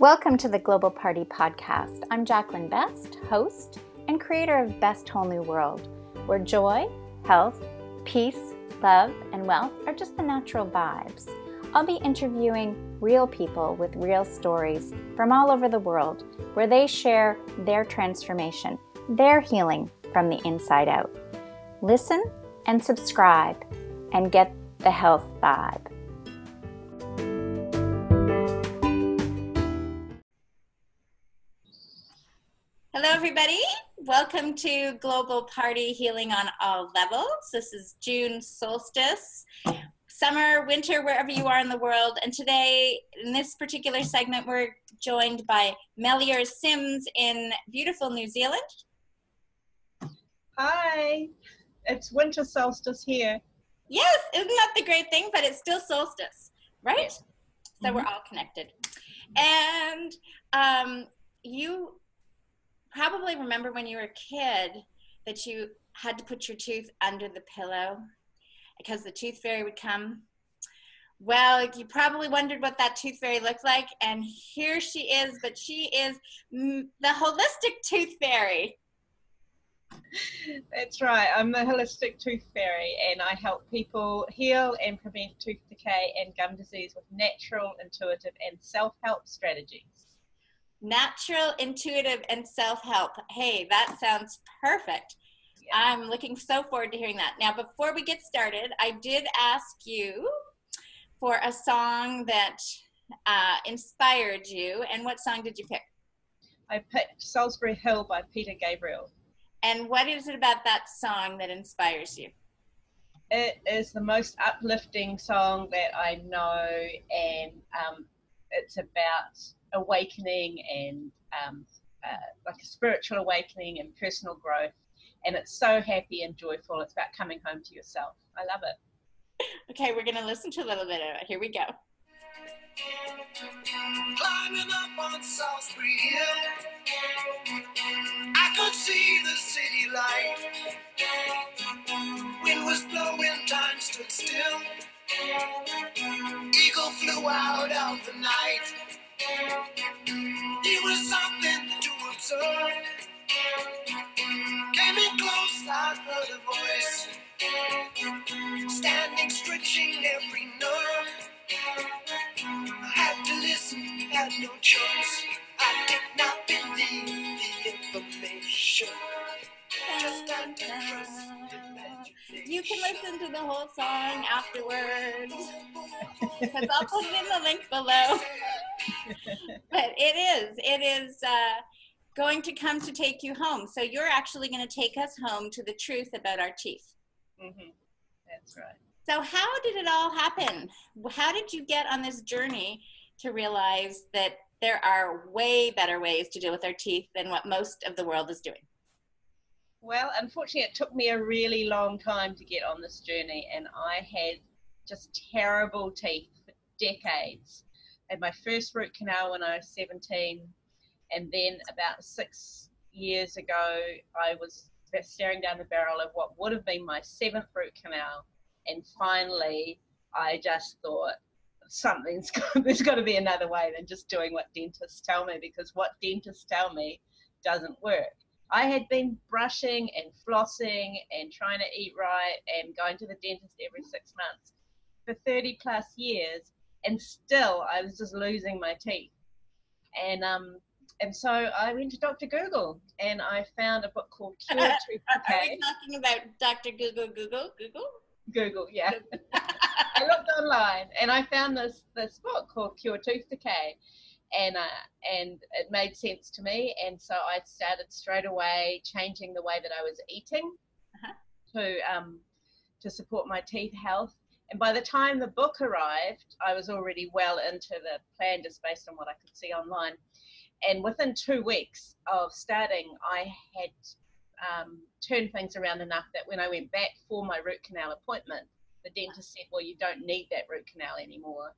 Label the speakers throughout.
Speaker 1: Welcome to the Global Party Podcast. I'm Jacqueline Best, host and creator of Best Whole New World, where joy, health, peace, love, and wealth are just the natural vibes. I'll be interviewing real people with real stories from all over the world where they share their transformation, their healing from the inside out. Listen and subscribe and get the health vibe. Everybody. Welcome to Global Party Healing on All Levels. This is June solstice, summer, winter, wherever you are in the world. And today, in this particular segment, we're joined by Meliors Simms in beautiful New Zealand.
Speaker 2: Hi, it's winter solstice here.
Speaker 1: Yes, isn't that the great thing? But it's still solstice, right? So
Speaker 2: Mhm.
Speaker 1: we're all connected. And um, you probably remember when you were a kid that you had to put your tooth under the pillow because the tooth fairy would come. Well, you probably wondered what that tooth fairy looked like, and here she is, but she is the holistic tooth fairy.
Speaker 2: That's right. I'm the holistic tooth fairy, and I help people heal and prevent tooth decay and gum disease with natural, intuitive, and self-help strategies.
Speaker 1: Natural, intuitive, and self help. Hey, that sounds perfect.
Speaker 2: Yeah.
Speaker 1: I'm looking so forward to hearing that. Now, before we get started, I did ask you for a song that uh, inspired you. And what song did you pick?
Speaker 2: I picked Solsbury Hill by Peter Gabriel.
Speaker 1: And what is it about that song that inspires you?
Speaker 2: It is the most uplifting song that I know, and um, it's about awakening and um, uh, like a spiritual awakening and personal growth. And it's so happy and joyful. It's about coming home to yourself. I love it.
Speaker 1: Okay, we're going to listen to a little bit of it. Here we go.
Speaker 3: Climbing up on Solsbury Hill, I could see the city light. Wind was blowing, time stood still. Eagle flew out of the night. It was something to observe. Came in close, I heard a voice. Standing, stretching every nerve. I had to listen, had no choice. I did not believe the information. Just had to trust.
Speaker 1: You can listen to the whole song afterwards. Because I'll put it in the link below. but it is it is uh, going to come to take you home. So you're actually going to take us home to the truth about our teeth.
Speaker 2: Hmm That's right.
Speaker 1: so how did it all happen? How did you get on this journey to realize that there are way better ways to deal with our teeth than what most of the world is doing
Speaker 2: Well, unfortunately, it took me a really long time to get on this journey, and I had just terrible teeth for decades. I had my first root canal when I was 17, and then about six years ago, I was staring down the barrel of what would have been my seventh root canal, and finally, I just thought something's got, there's got to be another way than just doing what dentists tell me because what dentists tell me doesn't work. I had been brushing and flossing and trying to eat right and going to the dentist every six months for 30 plus years, and still I was just losing my teeth. And um, and so I went to Dr. Google and I found a book called Cure Tooth
Speaker 1: are, are we
Speaker 2: Decay.
Speaker 1: talking about dr google google google
Speaker 2: Google, yeah. I looked online and I found this this book called Cure Tooth Decay, and uh, and it made sense to me, and so I started straight away changing the way that I was eating
Speaker 1: Uh-huh.
Speaker 2: to um, to support my teeth health. And by the time the book arrived, I was already well into the plan just based on what I could see online. And within two weeks of starting, I had um, turned things around enough that when I went back for my root canal appointment, the dentist said, Well, you don't need that root canal anymore.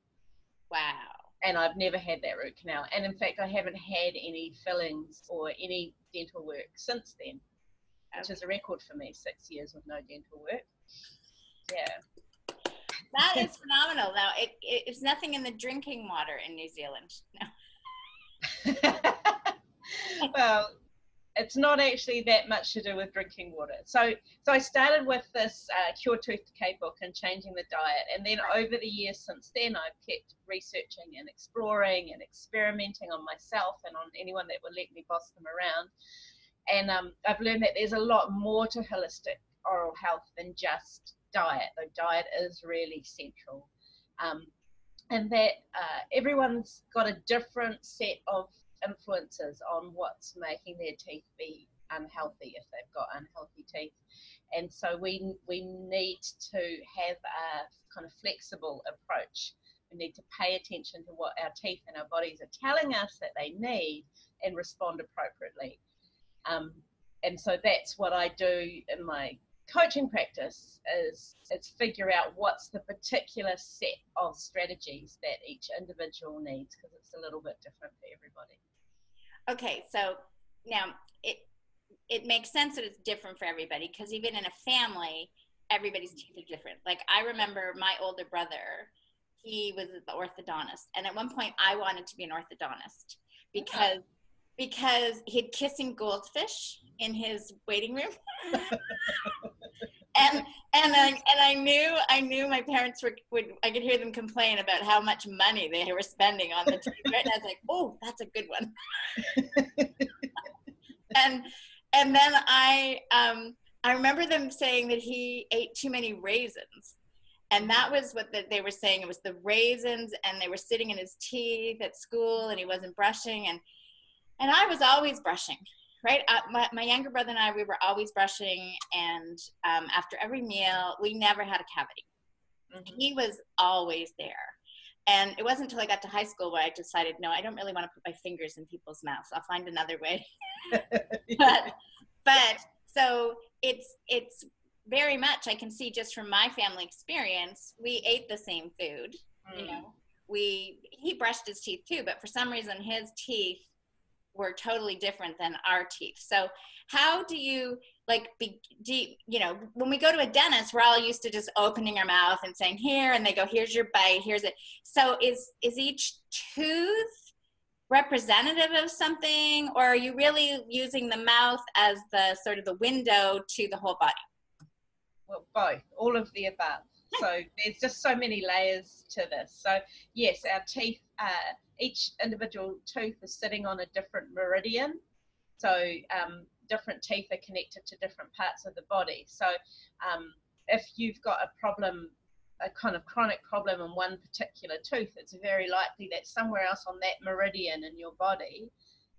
Speaker 1: wow
Speaker 2: And I've never had that root canal. And in fact, I haven't had any fillings or any dental work since then, which is a record for me six years with no dental work. Yeah.
Speaker 1: That is phenomenal. Now, it, it, it's nothing in the drinking water in New Zealand. No.
Speaker 2: well, it's not actually that much to do with drinking water. So, so I started with this uh, Cure Tooth Decay book and changing the diet, and then over the years since then, I've kept researching and exploring and experimenting on myself and on anyone that would let me boss them around. And um, I've learned that there's a lot more to holistic oral health than just diet. Though diet is really central, um, and that uh, everyone's got a different set of influences on what's making their teeth be unhealthy if they've got unhealthy teeth. And so we we need to have a kind of flexible approach. We need to pay attention to what our teeth and our bodies are telling us that they need and respond appropriately. Um, and so that's what I do in my coaching practice is is figure out what's the particular set of strategies that each individual needs because it's a little bit different for everybody.
Speaker 1: Okay, so now it it makes sense that it's different for everybody because even in a family, everybody's teeth are different. Like I remember my older brother, he was the orthodontist, and at one point I wanted to be an orthodontist because because he'd kissing goldfish in his waiting room. and and I, and I knew I knew my parents were would I could hear them complain about how much money they were spending on the TV, and I was like, oh, that's a good one. and and then I um, I remember them saying that he ate too many raisins. And that was what the, they were saying. It was the raisins, and they were sitting in his teeth at school, and he wasn't brushing. And and I was always brushing right? Uh, my, my younger brother and I, we were always brushing, and um, after every meal, we never had a cavity. Mm-hmm. He was always there. And it wasn't until I got to high school where I decided, no, I don't really want to put my fingers in people's mouths. I'll find another way. but, but so it's it's very much I can see just from my family experience, we ate the same food. Mm. You know, we he brushed his teeth too, but for some reason his teeth were totally different than our teeth. So how do you like be do you, you, know when we go to a dentist we're all used to just opening our mouth and saying here and they go here's your bite here's it. So is is each tooth representative of something or are you really using the mouth as the sort of the window to the whole body?
Speaker 2: Well both all of the above. So there's just so many layers to this. So yes our teeth uh, each individual tooth is sitting on a different meridian. So um, different teeth are connected to different parts of the body. So um, if you've got a problem, a kind of chronic problem in one particular tooth, it's very likely that somewhere else on that meridian in your body,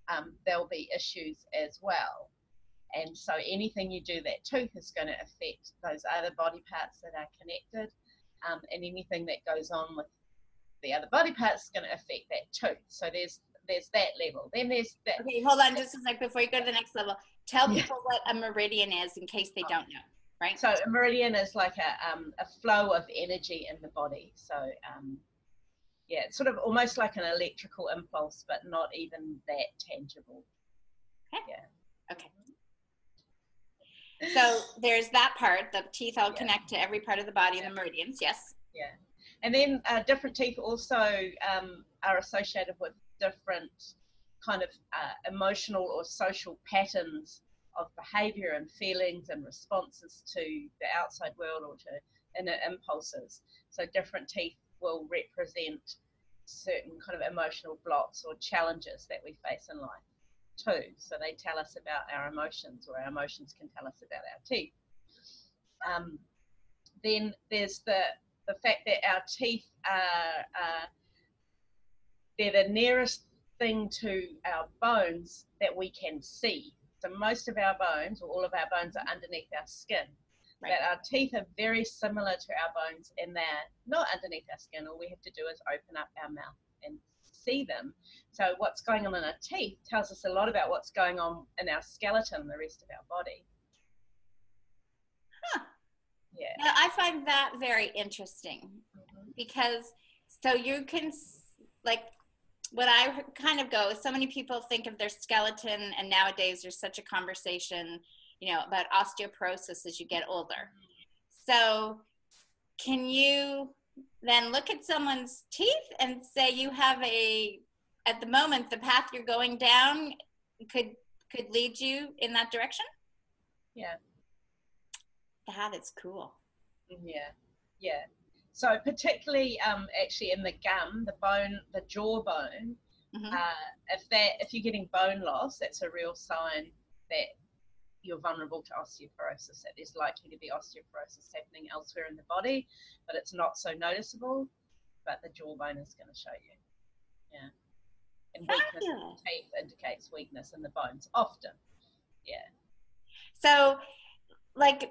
Speaker 2: um, there'll be issues as well. And so anything you do that tooth is going to affect those other body parts that are connected. Um, and anything that goes on with the other body parts is going to affect that too. So there's there's that level. Then there's that.
Speaker 1: Okay, hold on just a sec before you go to the next level. Tell yeah. people what a meridian is in case they don't know. Right.
Speaker 2: So a meridian is like a um, a flow of energy in the body. So um, yeah, it's sort of almost like an electrical impulse, but not even that tangible.
Speaker 1: Okay. Yeah. Okay. So there's that part. The teeth all yeah. connect to every part of the body yeah. and the meridians. Yes.
Speaker 2: Yeah. And then uh, different teeth also um, are associated with different kind of uh, emotional or social patterns of behavior and feelings and responses to the outside world or to inner impulses. So different teeth will represent certain kind of emotional blocks or challenges that we face in life too. So they tell us about our emotions or our emotions can tell us about our teeth. Um, then there's the the fact that our teeth are, uh, they're the nearest thing to our bones that we can see. So most of our bones, or all of our bones, are underneath our skin. Right. That our teeth are very similar to our bones in that not underneath our skin. All we have to do is open up our mouth and see them. So what's going on in our teeth tells us a lot about what's going on in our skeleton and the rest of our body.
Speaker 1: Yeah. Now, I find that very interesting mm-hmm. because so you can like what I kind of go so many people think of their skeleton and nowadays there's such a conversation you know about osteoporosis as you get older. So can you then look at someone's teeth and say you have a at the moment the path you're going down could could lead you in that direction
Speaker 2: Yeah.
Speaker 1: That is cool
Speaker 2: Yeah, yeah. So particularly, um, actually in the gum, the bone, the jawbone,
Speaker 1: Mhm.
Speaker 2: uh, if that if you're getting bone loss, that's a real sign that you're vulnerable to osteoporosis. That there's likely to be osteoporosis happening elsewhere in the body, but it's not so noticeable. But the jawbone is going to show you. Yeah. And weakness in the teeth indicates weakness in the bones often. Yeah.
Speaker 1: So, like,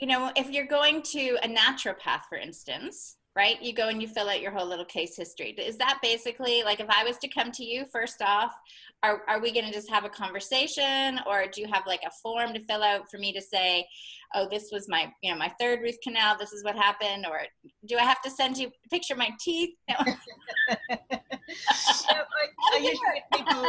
Speaker 1: you know, if you're going to a naturopath, for instance, right? You go and you fill out your whole little case history. Is that basically like if I was to come to you, first off, are, are we going to just have a conversation or do you have like a form to fill out for me to say, oh, this was my, you know, my third root canal, this is what happened? Or do I have to send you a picture of my teeth? No.
Speaker 2: yeah, I, I usually people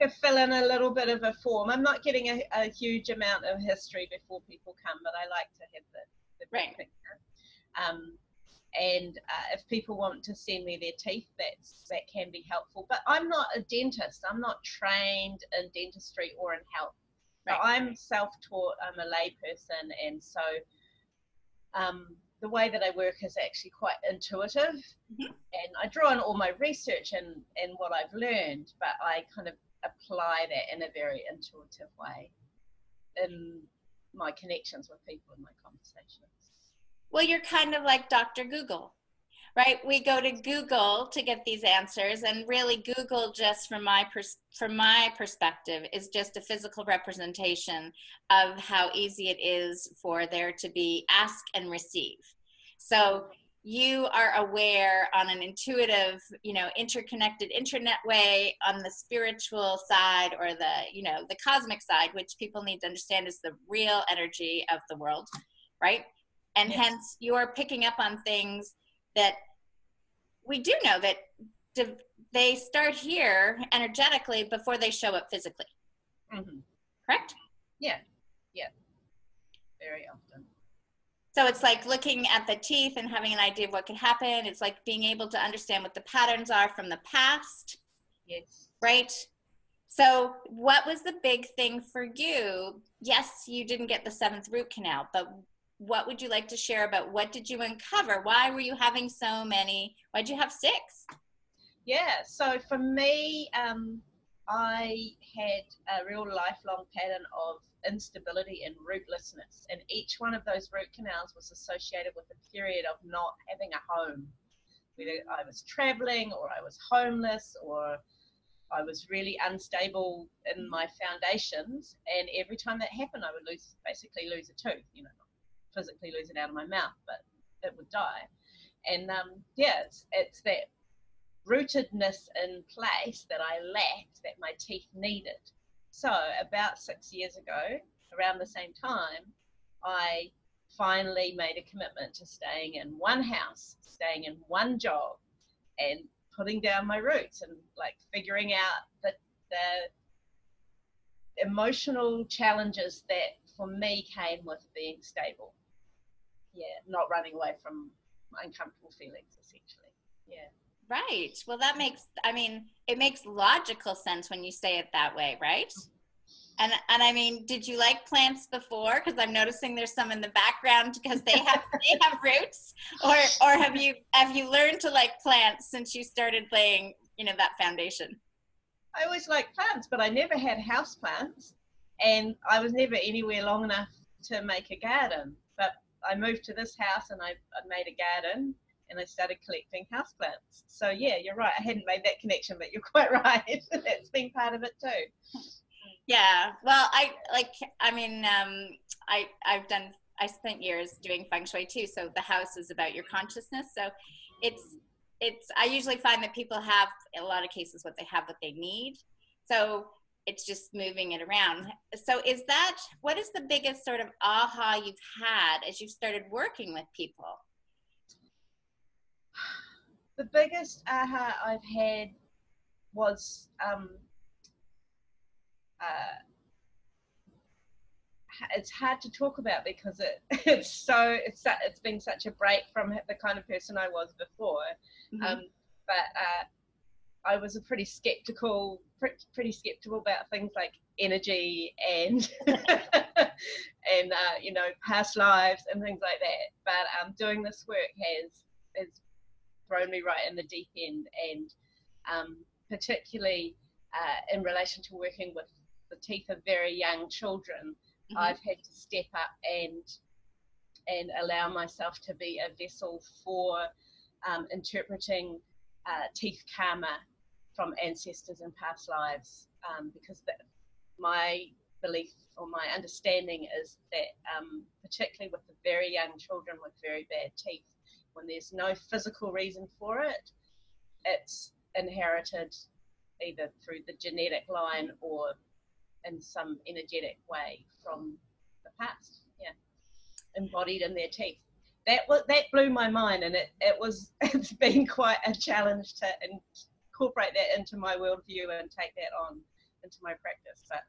Speaker 2: to fill in a little bit of a form. I'm not getting a, a huge amount of history before people come, but I like to have the, the big
Speaker 1: Right.
Speaker 2: picture. Um, and uh, if people want to send me their teeth, that's that can be helpful. But I'm not a dentist. I'm not trained in dentistry or in health.
Speaker 1: Right.
Speaker 2: I'm self-taught. I'm a layperson, and so um, the way that I work is actually quite intuitive.
Speaker 1: Mhm.
Speaker 2: And I draw on all my research and, and what I've learned, but I kind of apply that in a very intuitive way in my connections with people in my conversations.
Speaker 1: Well, you're kind of like Dr. Google, right? We go to Google to get these answers, and really, Google, just from my pers- from my perspective, is just a physical representation of how easy it is for there to be ask and receive. So you are aware on an intuitive, you know, interconnected internet way on the spiritual side or the, you know, the cosmic side, which people need to understand is the real energy of the world, right? and
Speaker 2: Yes.
Speaker 1: hence you're picking up on things that we do know that div- they start here energetically before they show up physically
Speaker 2: hmm
Speaker 1: correct
Speaker 2: Yeah, yeah, very often.
Speaker 1: So it's like looking at the teeth and having an idea of what could happen. It's like being able to understand what the patterns are from the past
Speaker 2: Yes.
Speaker 1: right? So what was the big thing for you? Yes you didn't get the seventh root canal but what would you like to share about what did you uncover? Why were you having so many? Why did you have six?
Speaker 2: Yeah, so for me, um, I had a real lifelong pattern of instability and rootlessness, and each one of those root canals was associated with a period of not having a home. Whether I was traveling, or I was homeless, or I was really unstable in my foundations, and every time that happened, I would lose, basically lose a tooth. You know, physically lose it out of my mouth, but it would die. And um, yeah, it's, it's that rootedness in place that I lacked that my teeth needed. So, about six years ago, around the same time, I finally made a commitment to staying in one house, staying in one job, and putting down my roots and like figuring out the, the emotional challenges that for me came with being stable. Yeah, not running away from uncomfortable feelings, essentially. Yeah.
Speaker 1: Right. Well that makes i mean it makes logical sense when you say it that way right? And and i mean did you like plants before? Because i'm noticing there's some in the background because they have they have roots. Or or have you have you learned to like plants since you started laying you know that foundation?
Speaker 2: I always liked plants, but I never had house plants, and I was never anywhere long enough to make a garden. But I moved to this house, and I, I made a garden, and I started collecting houseplants. So yeah, you're right. I hadn't made that connection, but you're quite right. That's been part of it too.
Speaker 1: Yeah. Well, I like. I mean, um, I I've done. I spent years doing feng shui too. So the house is about your consciousness. So it's it's. I usually find that people have in a lot of cases what they have, what they need. So it's just moving it around. So is that what is the biggest sort of aha you've had as you've started working with people?
Speaker 2: The biggest aha I've had was um, uh, it's hard to talk about because it it's so it's it's been such a break from the kind of person I was before.
Speaker 1: Mhm.
Speaker 2: Um, but uh, I was a pretty skeptical, pretty, pretty skeptical about things like energy and and uh, you know past lives and things like that. But um, doing this work has has thrown me right in the deep end, and um, particularly uh, in relation to working with the teeth of very young children, mm-hmm. I've had to step up and and allow myself to be a vessel for um, interpreting uh, teeth karma from ancestors and past lives um, because the, my belief or my understanding is that um, particularly with the very young children with very bad teeth when there's no physical reason for it it's inherited either through the genetic line or in some energetic way from the past yeah embodied in their teeth. That was that blew my mind and it, it was it's been quite a challenge to incorporate that into my worldview and take that on into my practice but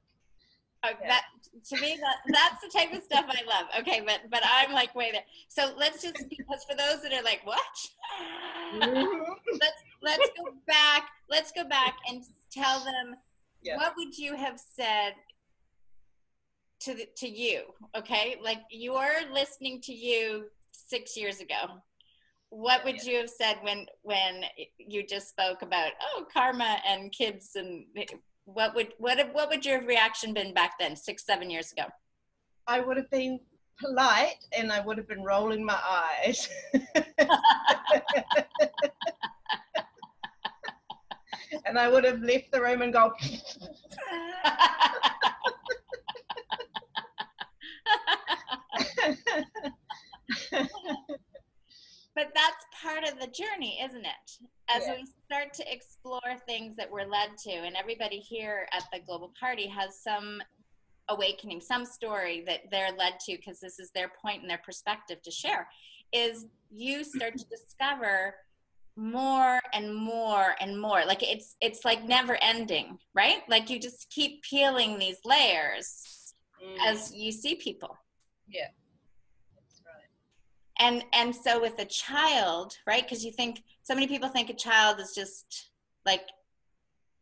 Speaker 1: That to me that that's the type of stuff I love. Okay, but but I'm like way there. So let's just because for those that are like what, mm-hmm. let's let's go back. Let's go back and tell them yeah. what would you have said to the, to you? Okay, like you're listening to you six years ago. What would yeah. you have said when when you just spoke about oh karma and kids and what would what what would your reaction been back then, six seven years ago?
Speaker 2: I would have been polite and I would have been rolling my eyes. and I would have left the room and go.
Speaker 1: but that's part of the journey, isn't it? As yeah. we start to explore things that we're led to, and everybody here at the Global Party has some awakening, some story that they're led to because this is their point and their perspective to share, is you start to discover more and more and more. Like it's it's like never ending right? Like you just keep peeling these layers mm. as you see people.
Speaker 2: Yeah.
Speaker 1: And and so with a child right because you think so many people think a child is just like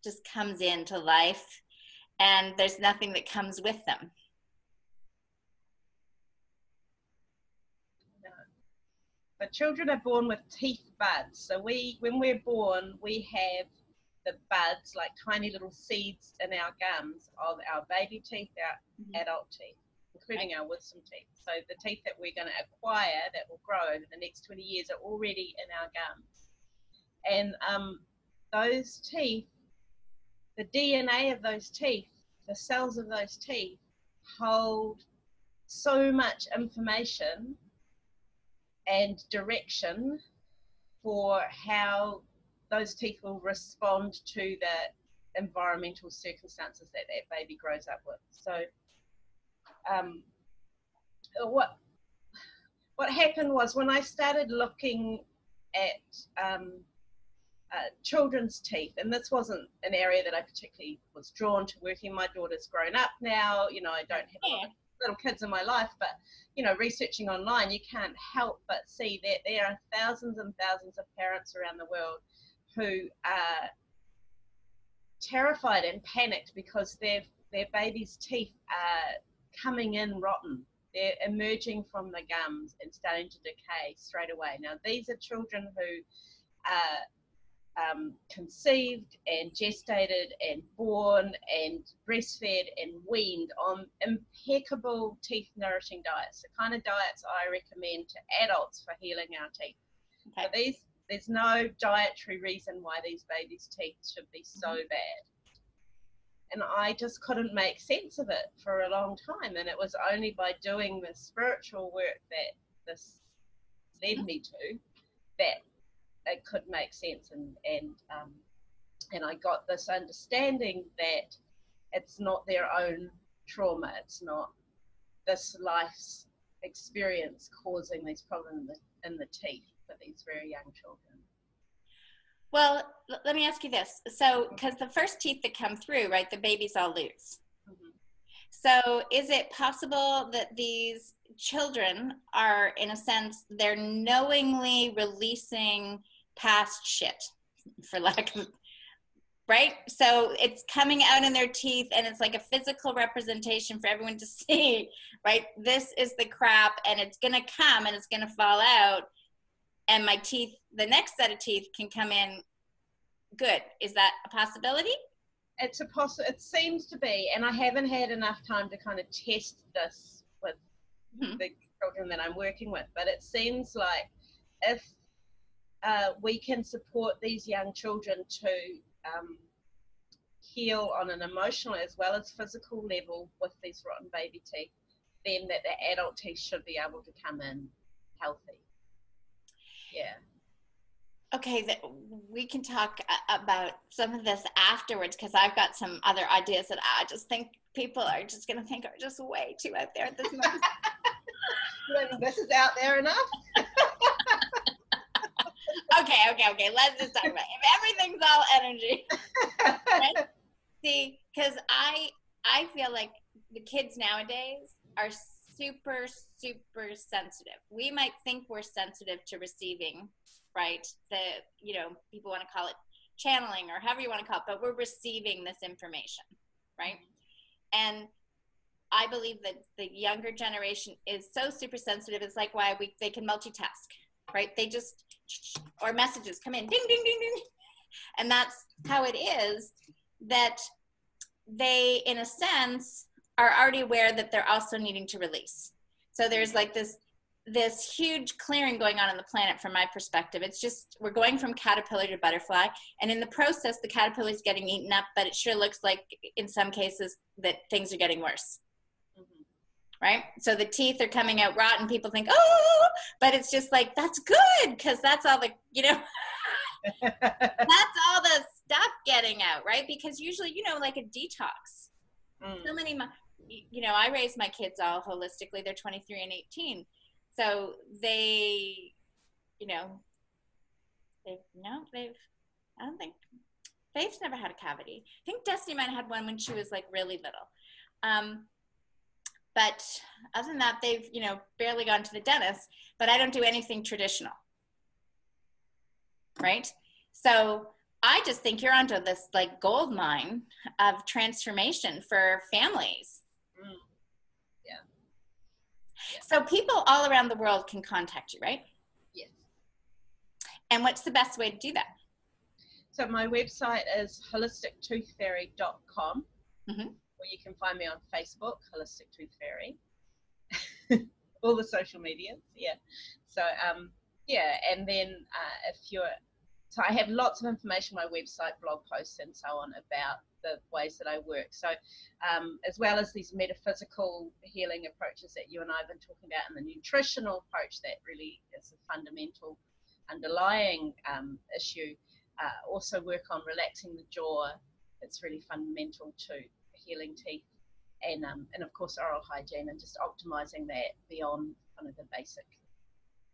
Speaker 1: just comes into life and there's nothing that comes with them
Speaker 2: but children are born with teeth buds so we when we're born we have the buds like tiny little seeds in our gums of our baby teeth our mm-hmm. adult teeth including our wisdom teeth. So the teeth that we're going to acquire that will grow over the next 20 years are already in our gums. And um, those teeth, the DNA of those teeth, the cells of those teeth hold so much information and direction for how those teeth will respond to the environmental circumstances that that baby grows up with. So um, what what happened was when I started looking at um, uh, children's teeth, and this wasn't an area that I particularly was drawn to working. My daughter's grown up now, you know, I don't have yeah. little kids in my life, but you know, researching online, you can't help but see that there are thousands and thousands of parents around the world who are terrified and panicked because their their baby's teeth are coming in rotten. They're emerging from the gums and starting to decay straight away. Now, these are children who are um, conceived and gestated and born and breastfed and weaned on impeccable teeth nourishing diets, the kind of diets I recommend to adults for healing our teeth. Okay. So these, there's no dietary reason why these babies' teeth should be so mm-hmm. bad and I just couldn't make sense of it for a long time. And it was only by doing the spiritual work that this led me to that it could make sense. And and um, and I got this understanding that it's not their own trauma. It's not this life's experience causing these problems in the, in the teeth for these very young children.
Speaker 1: Well, l- let me ask you this. So, because the first teeth that come through, right, the babies all lose. Mm-hmm. So, is it possible that these children are, in a sense, they're knowingly releasing past shit, for lack of, right? So it's coming out in their teeth and it's like a physical representation for everyone to see, right? This is the crap and it's going to come and it's going to fall out. And my teeth, the next set of teeth can come in good. Is that a possibility?
Speaker 2: It's a poss- It seems to be, and I haven't had enough time to kind of test this with
Speaker 1: Mhm.
Speaker 2: the children that I'm working with. But it seems like if uh, we can support these young children to um, heal on an emotional as well as physical level with these rotten baby teeth, then that the adult teeth should be able to come in healthy. Yeah.
Speaker 1: Okay, that we can talk about some of this afterwards because I've got some other ideas that I just think people are just going to think are just way too out there at this moment.
Speaker 2: This is out there enough.
Speaker 1: okay, okay, okay. Let's just talk about it. if everything's all energy. See, because I I feel like the kids nowadays are super super sensitive. We might think we're sensitive to receiving, right? The you know people want to call it channeling or however you want to call it, but we're receiving this information, right? And I believe that the younger generation is so super sensitive. It's like why we they can multitask, right? They just or messages come in, ding ding ding ding, and that's how it is that they, in a sense, are already aware that they're also needing to release. So there's like this this huge clearing going on in the planet from my perspective. It's just we're going from caterpillar to butterfly, and in the process, the caterpillar is getting eaten up. But it sure looks like, in some cases, that things are getting worse. Right? So the teeth are coming out rotten. People think, oh, but it's just like that's good because that's all the you know that's all the stuff getting out, right? Because usually, you know, like a detox.
Speaker 2: Mm.
Speaker 1: So many, you know, I raise my kids all holistically. They're 23 and 18. So they, you know, they've, no, they've, I don't think, Faith's never had a cavity. I think Destiny might have had one when she was like really little. Um, but other than that, they've, you know, barely gone to the dentist, but I don't do anything traditional. Right? So I just think you're onto this like gold mine of transformation for families.
Speaker 2: Mm. Yeah. Yeah.
Speaker 1: So people all around the world can contact you, right?
Speaker 2: Yes.
Speaker 1: And what's the best way to do that?
Speaker 2: So my website is holistictoothfairy.com,
Speaker 1: Mhm.
Speaker 2: Or you can find me on Facebook, Holistic Tooth Fairy. All the social medias, yeah. So um, yeah, and then uh, if you're, so I have lots of information on my website, blog posts, and so on about the ways that I work. So um, as well as these metaphysical healing approaches that you and I have been talking about, and the nutritional approach that really is a fundamental underlying um, issue uh, also work on relaxing the jaw. It's really fundamental to healing teeth, and um, and of course oral hygiene and just optimizing that beyond kind of the basic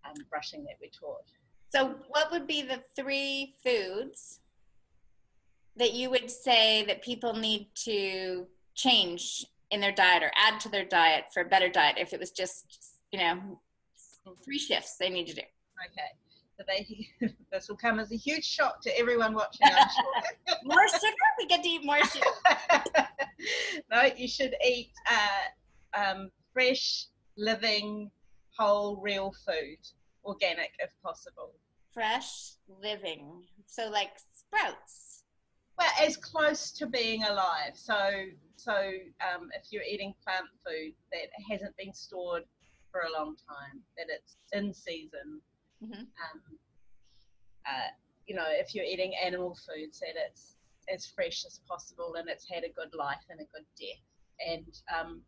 Speaker 2: um, brushing that we're taught.
Speaker 1: So, what would be the three foods that you would say that people need to change in their diet or add to their diet for a better diet if it was just, you know, three shifts they need to do?
Speaker 2: Okay. They, this will come as a huge shock to everyone watching, I'm sure.
Speaker 1: More sugar? We get to eat more sugar.
Speaker 2: no, you should eat uh, um, fresh, living, whole, real food, organic if possible.
Speaker 1: Fresh living. So, like sprouts.
Speaker 2: Well, as close to being alive. So, so um, if you're eating plant food that hasn't been stored for a long time, that it's in season.
Speaker 1: Mhm.
Speaker 2: Um, uh, you know, if you're eating animal foods, that it's as fresh as possible and it's had a good life and a good death, and um,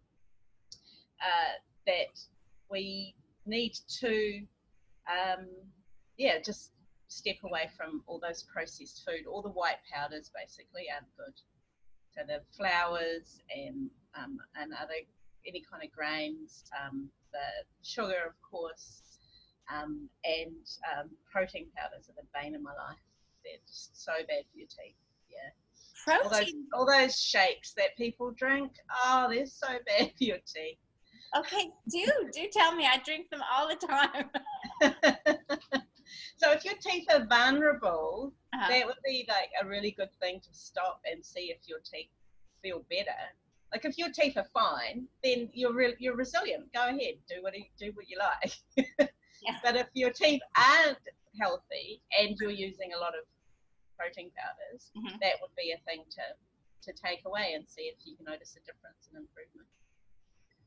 Speaker 2: uh, that we need to, um, yeah, just step away from all those processed food. All the white powders basically aren't good. So the flours and um, and other any kind of grains, um, the sugar, of course, um, and um, protein powders are the bane of my life. They're just so bad for your teeth. Yeah, all those
Speaker 1: Protein.
Speaker 2: all those shakes that people drink, oh, they're so bad for your teeth.
Speaker 1: Okay, do do tell me. I drink them all the time.
Speaker 2: so if your teeth are vulnerable,
Speaker 1: Uh-huh.
Speaker 2: that would be like a really good thing to stop and see if your teeth feel better. Like if your teeth are fine, then you're re- you're resilient. Go ahead, do what you do what you like.
Speaker 1: Yeah.
Speaker 2: But if your teeth aren't healthy and you're using a lot of protein powders,
Speaker 1: Mhm.
Speaker 2: that would be a thing to to take away and see if you can notice a difference and improvement.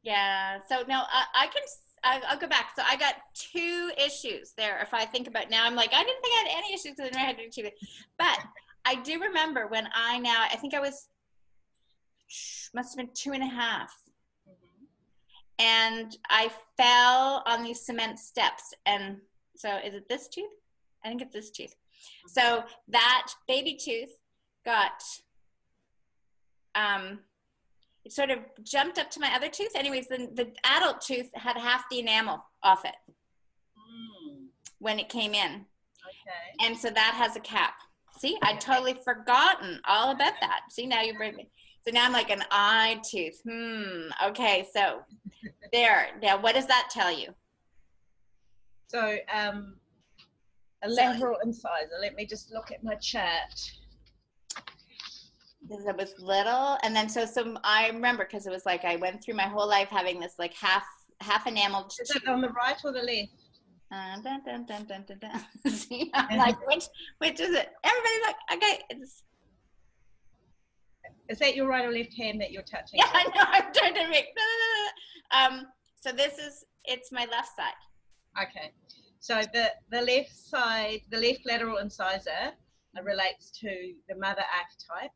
Speaker 1: Yeah. So now I, I can. I, will go back. So I got two issues there. If I think about now, I'm like, I didn't think I had any issues because I had to achieve it. But I do remember when I now. I think I was must have been two and a half, and I fell on these cement steps. And so, is it this tooth? I think it's this tooth. So that baby tooth got um it sort of jumped up to my other tooth. Anyways, the, the adult tooth had half the enamel off it
Speaker 2: Mm,
Speaker 1: when it came in.
Speaker 2: okay.
Speaker 1: And so that has a cap. See, I'd totally forgotten all about that. See, now you bring me. So now I'm like an eye tooth. Hmm. Okay. So there. Now, what does that tell you?
Speaker 2: So um, a lateral incisor. Let me just look at my chart.
Speaker 1: Because it was little, and then so some. I remember because it was like I went through my whole life having this like half half enameled.
Speaker 2: Is it on the right or the left?
Speaker 1: Uh, dun, dun, dun, dun. See, I'm like, which, which is it? Everybody's like, okay, it's,
Speaker 2: Is that your right or left hand that you're touching?
Speaker 1: yeah, I know, I'm trying to make, um, so this is, it's my left side.
Speaker 2: Okay. So the, the left side, the left lateral incisor relates to the mother archetype.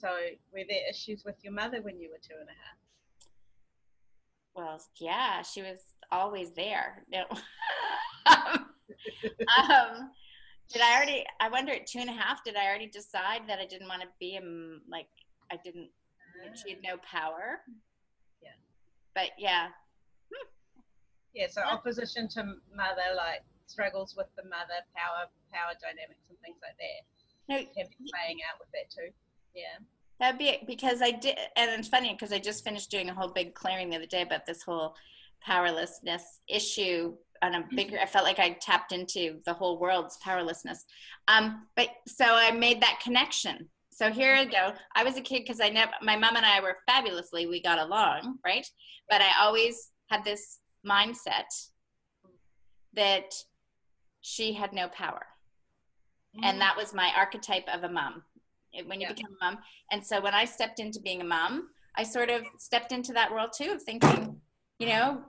Speaker 2: So were there issues with your mother when you were two and a half?
Speaker 1: Well, yeah, she was always there. No. um, um, did I already, I wonder at two and a half, did I already decide that I didn't want to be, um, like, I didn't, she had no power?
Speaker 2: Yeah.
Speaker 1: But yeah,
Speaker 2: Yeah, so opposition to mother, like struggles with the mother power, power dynamics and things like that.
Speaker 1: no,
Speaker 2: Have been playing out with that too. Yeah.
Speaker 1: That'd be it because I did, and it's funny because I just finished doing a whole big clearing the other day about this whole powerlessness issue on a bigger. I felt like I tapped into the whole world's powerlessness. Um, but so I made that connection. So here I go. I was a kid because I never, my mom and I were fabulously, we got along, right? But I always had this mindset that she had no power and mm-hmm. that was my archetype of a mom it- when you
Speaker 2: Yeah.
Speaker 1: become a mom and so when i stepped into being a mom i sort of stepped into that world too of thinking you know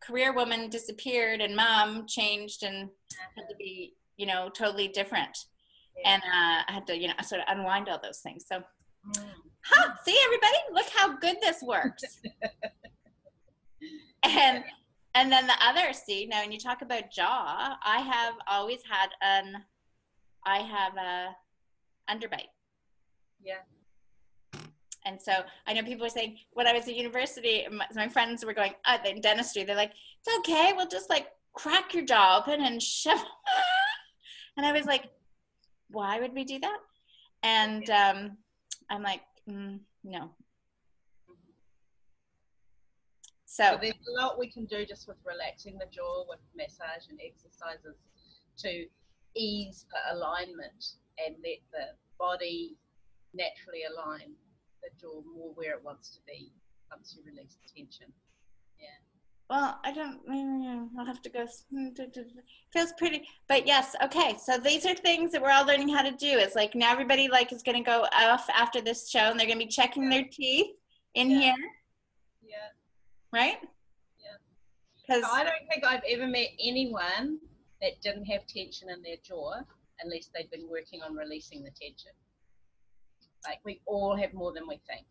Speaker 1: career woman disappeared and mom changed and had to be you know totally different
Speaker 2: Yeah.
Speaker 1: and uh, i had to you know sort of unwind all those things so
Speaker 2: Mm.
Speaker 1: huh, see everybody look how good this works and and then the other see now when you talk about jaw i have always had an i have a underbite
Speaker 2: Yeah.
Speaker 1: And so i know people are saying when i was at university my, my friends were going uh, in dentistry. They're like it's okay. We'll just like crack your jaw open and shove and i was like why would we do that? And um, i'm like mm, no.
Speaker 2: So
Speaker 1: so
Speaker 2: there's a lot we can do just with relaxing the jaw with massage and exercises to ease the alignment and let the body naturally align the jaw more where it wants to be once you release the tension. Yeah.
Speaker 1: Well, I don't. I'll have to go. s- mm, duh, duh, duh. Feels pretty, but yes. Okay, so these are things that we're all learning how to do. It's like now everybody like is going to go off after this show, and they're going to be checking their teeth in
Speaker 2: Yeah.
Speaker 1: here,
Speaker 2: Yeah.
Speaker 1: right?
Speaker 2: Yeah.
Speaker 1: Because
Speaker 2: I don't think I've ever met anyone that didn't have tension in their jaw unless they've been working on releasing the tension. Like we all have more than we think.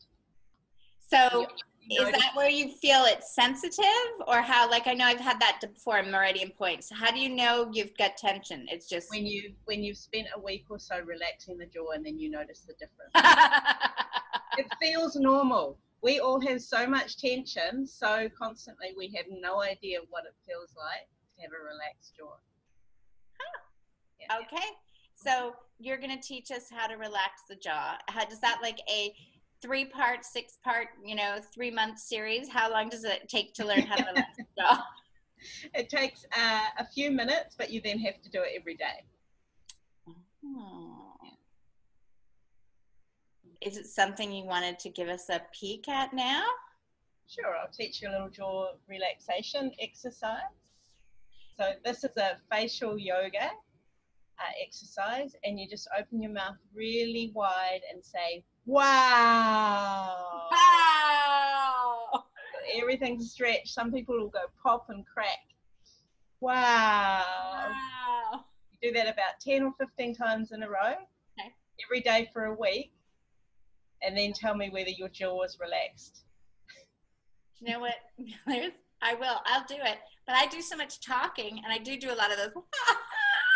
Speaker 1: so is that where you feel it's sensitive, or how? Like I know I've had that before in meridian points. How do you know you've got tension? It's just.
Speaker 2: when you when you've spent a week or so relaxing the jaw and then you notice the difference? it feels normal. We all have so much tension so constantly we have no idea what it feels like to have a relaxed jaw. Yeah.
Speaker 1: Okay. So you're going to teach us how to relax the jaw. How does that like a three part, six part, you know, three month series? How long does it take to learn how to relax the jaw?
Speaker 2: It takes uh, a few minutes, but you then have to do it every day.
Speaker 1: Hmm. Is it something you wanted to give us a peek at now?
Speaker 2: Sure, I'll teach you a little jaw relaxation exercise. So this is a facial yoga uh, exercise, and you just open your mouth really wide and say, "Wow!"
Speaker 1: Wow!
Speaker 2: Everything's stretched. Some people will go pop and crack. Wow!
Speaker 1: Wow!
Speaker 2: You do that about ten or fifteen times in a row,
Speaker 1: Okay.
Speaker 2: every day for a week, and then tell me whether your jaw is relaxed.
Speaker 1: You know what? I will. I'll do it. But I do so much talking, and I do do a lot of those.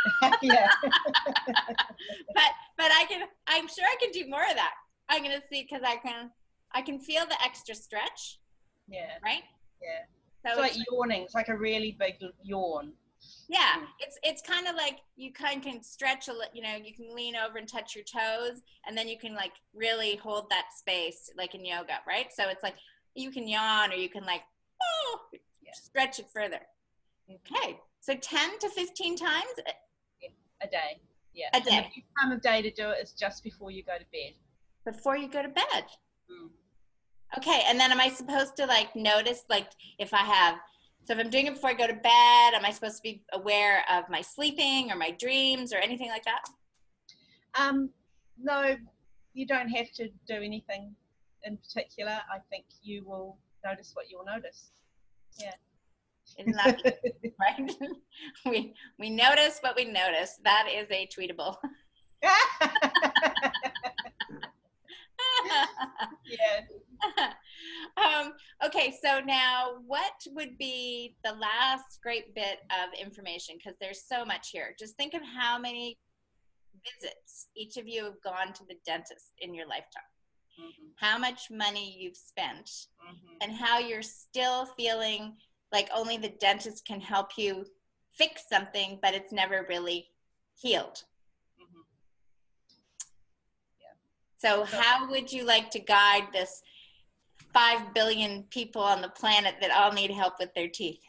Speaker 2: yeah.
Speaker 1: but but I can. I'm sure I can do more of that. I'm gonna see because I can. I can feel the extra stretch,
Speaker 2: Yeah.
Speaker 1: right?
Speaker 2: Yeah.
Speaker 1: So
Speaker 2: It's like
Speaker 1: it's-
Speaker 2: yawning. It's like a really big yawn.
Speaker 1: Yeah, mm. it's it's kind of like you kind can stretch a little. You know, you can lean over and touch your toes, and then you can like really hold that space, like in yoga, right? So it's like you can yawn, or you can like oh,
Speaker 2: Yeah.
Speaker 1: stretch it further. Okay, so ten to fifteen times.
Speaker 2: A day. Yeah.
Speaker 1: A
Speaker 2: the
Speaker 1: day.
Speaker 2: best time of day to do it is just before you go to bed.
Speaker 1: before you go to bed.
Speaker 2: Mm.
Speaker 1: Okay, and then am I supposed to like notice like if I have so if I'm doing it before I go to bed, am I supposed to be aware of my sleeping or my dreams or anything like that?
Speaker 2: Um, no, you don't have to do anything in particular. I think you will notice what you'll notice.
Speaker 1: Isn't that right? we we notice what we notice. That is a tweetable.
Speaker 2: yeah.
Speaker 1: um, okay, so now what would be the last great bit of information? Because there's so much here. Just think of how many visits each of you have gone to the dentist in your lifetime,
Speaker 2: Mhm,
Speaker 1: how much money you've spent,
Speaker 2: mhm.
Speaker 1: and how you're still feeling like only the dentist can help you fix something, but it's never really healed.
Speaker 2: Mhm.
Speaker 1: So,
Speaker 2: So-
Speaker 1: how would you like to guide this five billion people on the planet that all need help with their teeth?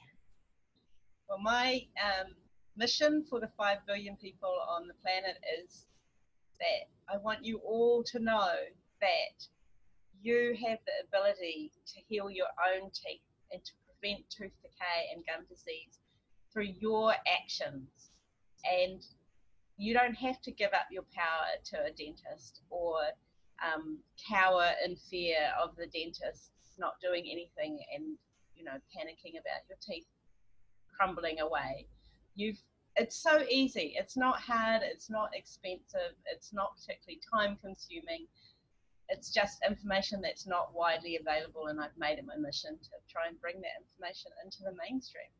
Speaker 2: Well, my um, mission for the 5 billion people on the planet is that I want you all to know that you have the ability to heal your own teeth and to prevent tooth decay and gum disease through your actions. And you don't have to give up your power to a dentist or um, cower in fear of the dentist not doing anything and you know panicking about your teeth crumbling away. You've it's so easy. It's not hard. It's not expensive. It's not particularly time consuming. It's just information that's not widely available, and I've made it my mission to try and bring that information into the mainstream.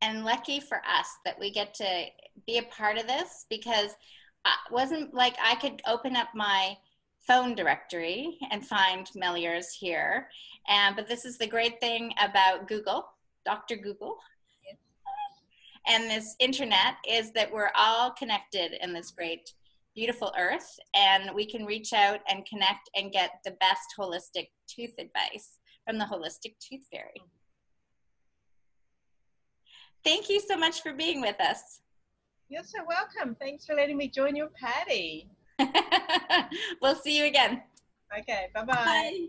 Speaker 1: And lucky for us that we get to be a part of this because it wasn't like I could open up my phone directory and find Meliors here. And but this is the great thing about Google, Dr. Google. And this internet is that we're all connected in this great, beautiful earth, and we can reach out and connect and get the best holistic tooth advice from the Wholistic Tooth Fairy. Thank you so much for being with us.
Speaker 2: You're so welcome. Thanks for letting me join your party.
Speaker 1: we'll see you again.
Speaker 2: Okay, bye bye.
Speaker 1: Bye.